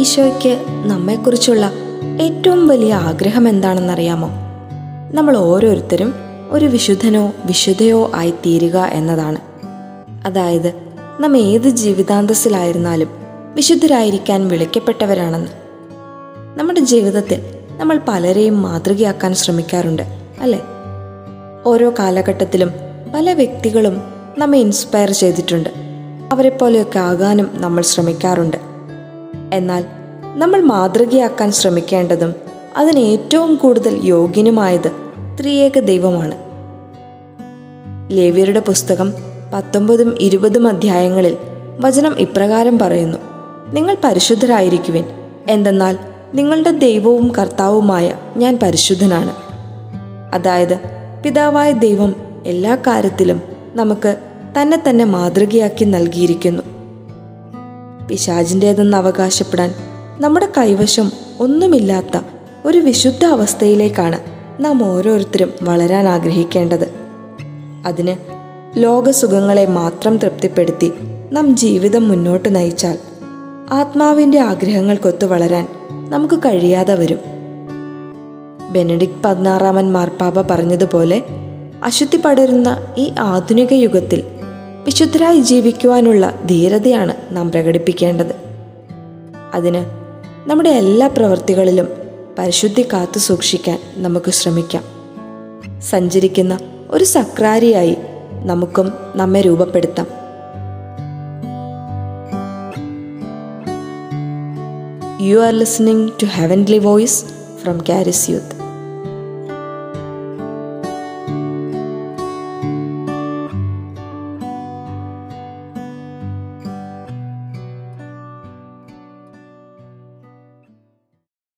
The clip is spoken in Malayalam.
ഈശോയ്ക്ക് നമ്മെക്കുറിച്ചുള്ള ഏറ്റവും വലിയ ആഗ്രഹം എന്താണെന്നറിയാമോ? നമ്മൾ ഓരോരുത്തരും ഒരു വിശുദ്ധനോ വിശുദ്ധയോ ആയി തീരുക എന്നതാണ്. അതായത് നാം ഏത് ജീവിതാന്തസ്സിലായിരുന്നാലും വിശുദ്ധരായിരിക്കാൻ വിളിക്കപ്പെട്ടവരാണെന്ന്. നമ്മുടെ ജീവിതത്തിൽ നമ്മൾ പലരെയും മാതൃകയാക്കാൻ ശ്രമിക്കാറുണ്ട് അല്ലേ? ഓരോ കാലഘട്ടത്തിലും പല വ്യക്തികളും നമ്മെ ഇൻസ്പയർ ചെയ്തിട്ടുണ്ട്. അവരെപ്പോലെയൊക്കെ ആകാനും നമ്മൾ ശ്രമിക്കാറുണ്ട്. എന്നാൽ നമ്മൾ മാതൃകയാക്കാൻ ശ്രമിക്കേണ്ടതും അതിന് ഏറ്റവും കൂടുതൽ യോഗ്യനുമായത് ത്രിയേക ദൈവമാണ്. ലേവ്യരുടെ പുസ്തകം പത്തൊമ്പതും ഇരുപതും അധ്യായങ്ങളിൽ വചനം ഇപ്രകാരം പറയുന്നു നിങ്ങൾ പരിശുദ്ധരായിരിക്കുവിൻ. എന്തെന്നാൽ നിങ്ങളുടെ ദൈവവും കർത്താവുമായ ഞാൻ പരിശുദ്ധനാണ്. അതായത് പിതാവായ ദൈവം എല്ലാ കാര്യത്തിലും നമുക്ക് തന്നെ തന്നെ മാതൃകയാക്കി നൽകിയിരിക്കുന്നു. പിശാജിന്റേതെന്ന് അവകാശപ്പെടാൻ നമ്മുടെ കൈവശം ഒന്നുമില്ലാത്ത ഒരു വിശുദ്ധ അവസ്ഥയിലേക്കാണ് നാം ഓരോരുത്തരും വളരാൻ ആഗ്രഹിക്കേണ്ടത്. അതിന് ലോകസുഖങ്ങളെ മാത്രം തൃപ്തിപ്പെടുത്തി നാം ജീവിതം മുന്നോട്ട് നയിച്ചാൽ ആത്മാവിന്റെ ആഗ്രഹങ്ങൾക്കൊത്തു വളരാൻ നമുക്ക് കഴിയാതെ വരും. ബെനഡിക്ട് പതിനാറാമൻ മാർപ്പാപ്പ പറഞ്ഞതുപോലെ അശുദ്ധി പടരുന്ന ഈ ആധുനിക യുഗത്തിൽ വിശുദ്ധരായി ജീവിക്കുവാനുള്ള ധീരതയാണ് നാം പ്രകടിപ്പിക്കേണ്ടത്. അതിന് നമ്മുടെ എല്ലാ പ്രവൃത്തികളിലും പരിശുദ്ധി കാത്തു സൂക്ഷിക്കാൻ നമുക്ക് ശ്രമിക്കാം. സഞ്ചരിക്കുന്ന ഒരു സക്രാരിയായി നമുക്കും നമ്മെ രൂപപ്പെടുത്താം. You are listening to heavenly voice from Charis youth